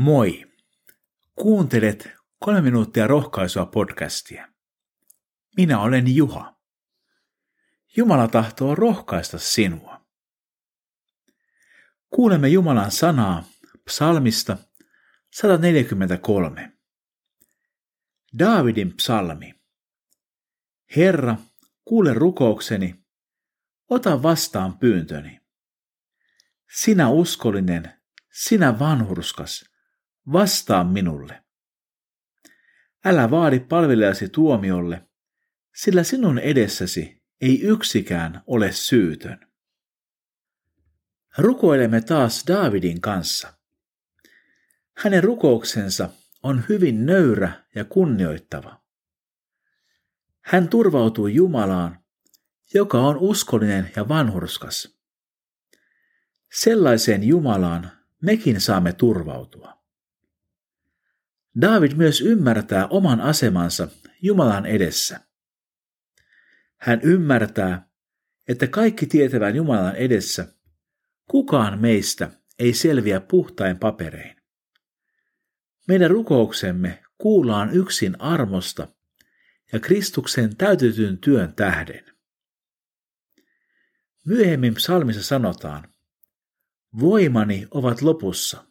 Moi! Kuuntelet kolme minuuttia rohkaisua podcastia. Minä olen Juha. Jumala tahtoo rohkaista sinua. Kuulemme Jumalan sanaa psalmista 143. Daavidin psalmi. Herra, kuule rukoukseni, ota vastaan pyyntöni. Sinä uskollinen, sinä vanhurskas, vastaa minulle. Älä vaadi palvelijasi tuomiolle, sillä sinun edessäsi ei yksikään ole syytön. Rukoilemme taas Daavidin kanssa. Hänen rukouksensa on hyvin nöyrä ja kunnioittava. Hän turvautuu Jumalaan, joka on uskollinen ja vanhurskas. Sellaiseen Jumalaan mekin saamme turvautua. David myös ymmärtää oman asemansa Jumalan edessä. Hän ymmärtää, että kaikki tietävän Jumalan edessä kukaan meistä ei selviä puhtain paperein. Meidän rukouksemme kuullaan yksin armosta ja Kristuksen täytetyn työn tähden. Myöhemmin psalmissa sanotaan, voimani ovat lopussa,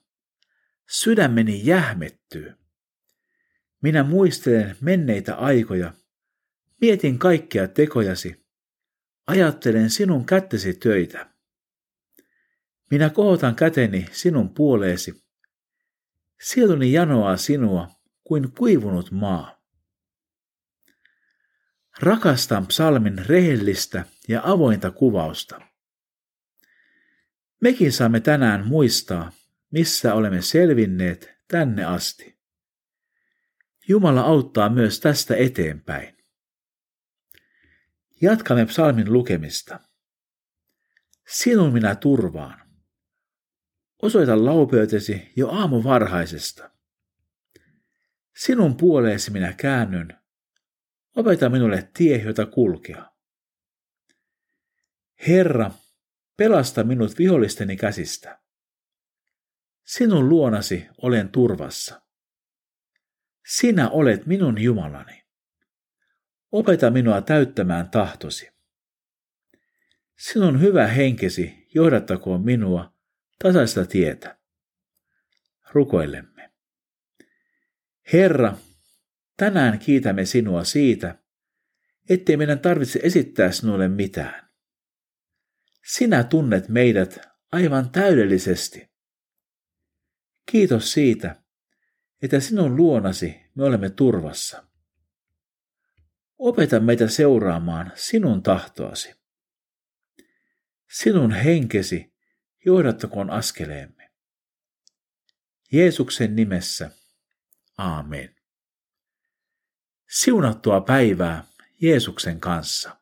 sydämeni jähmettyy. Minä muistelen menneitä aikoja, mietin kaikkia tekojasi, ajattelen sinun kättesi töitä. Minä kohotan käteni sinun puoleesi. Sieluni janoaa sinua kuin kuivunut maa. Rakastan psalmin rehellistä ja avointa kuvausta. Mekin saamme tänään muistaa, missä olemme selvinneet tänne asti. Jumala auttaa myös tästä eteenpäin. Jatkamme psalmin lukemista. Sinun minä turvaan. Osoita laupeytesi jo aamu varhaisesta. Sinun puoleesi minä käännyn. Opeta minulle tie, jota kulkea. Herra, pelasta minut vihollisteni käsistä. Sinun luonasi olen turvassa. Sinä olet minun Jumalani. Opeta minua täyttämään tahtosi. Sinun hyvä henkesi johdattakoon minua tasaista tietä. Rukoilemme. Herra, tänään kiitämme sinua siitä, ettei meidän tarvitse esittää sinulle mitään. Sinä tunnet meidät aivan täydellisesti. Kiitos siitä, että sinun luonasi me olemme turvassa. Opeta meitä seuraamaan sinun tahtoasi. Sinun henkesi johdattakoon askeleemme. Jeesuksen nimessä. Aamen. Siunattua päivää Jeesuksen kanssa.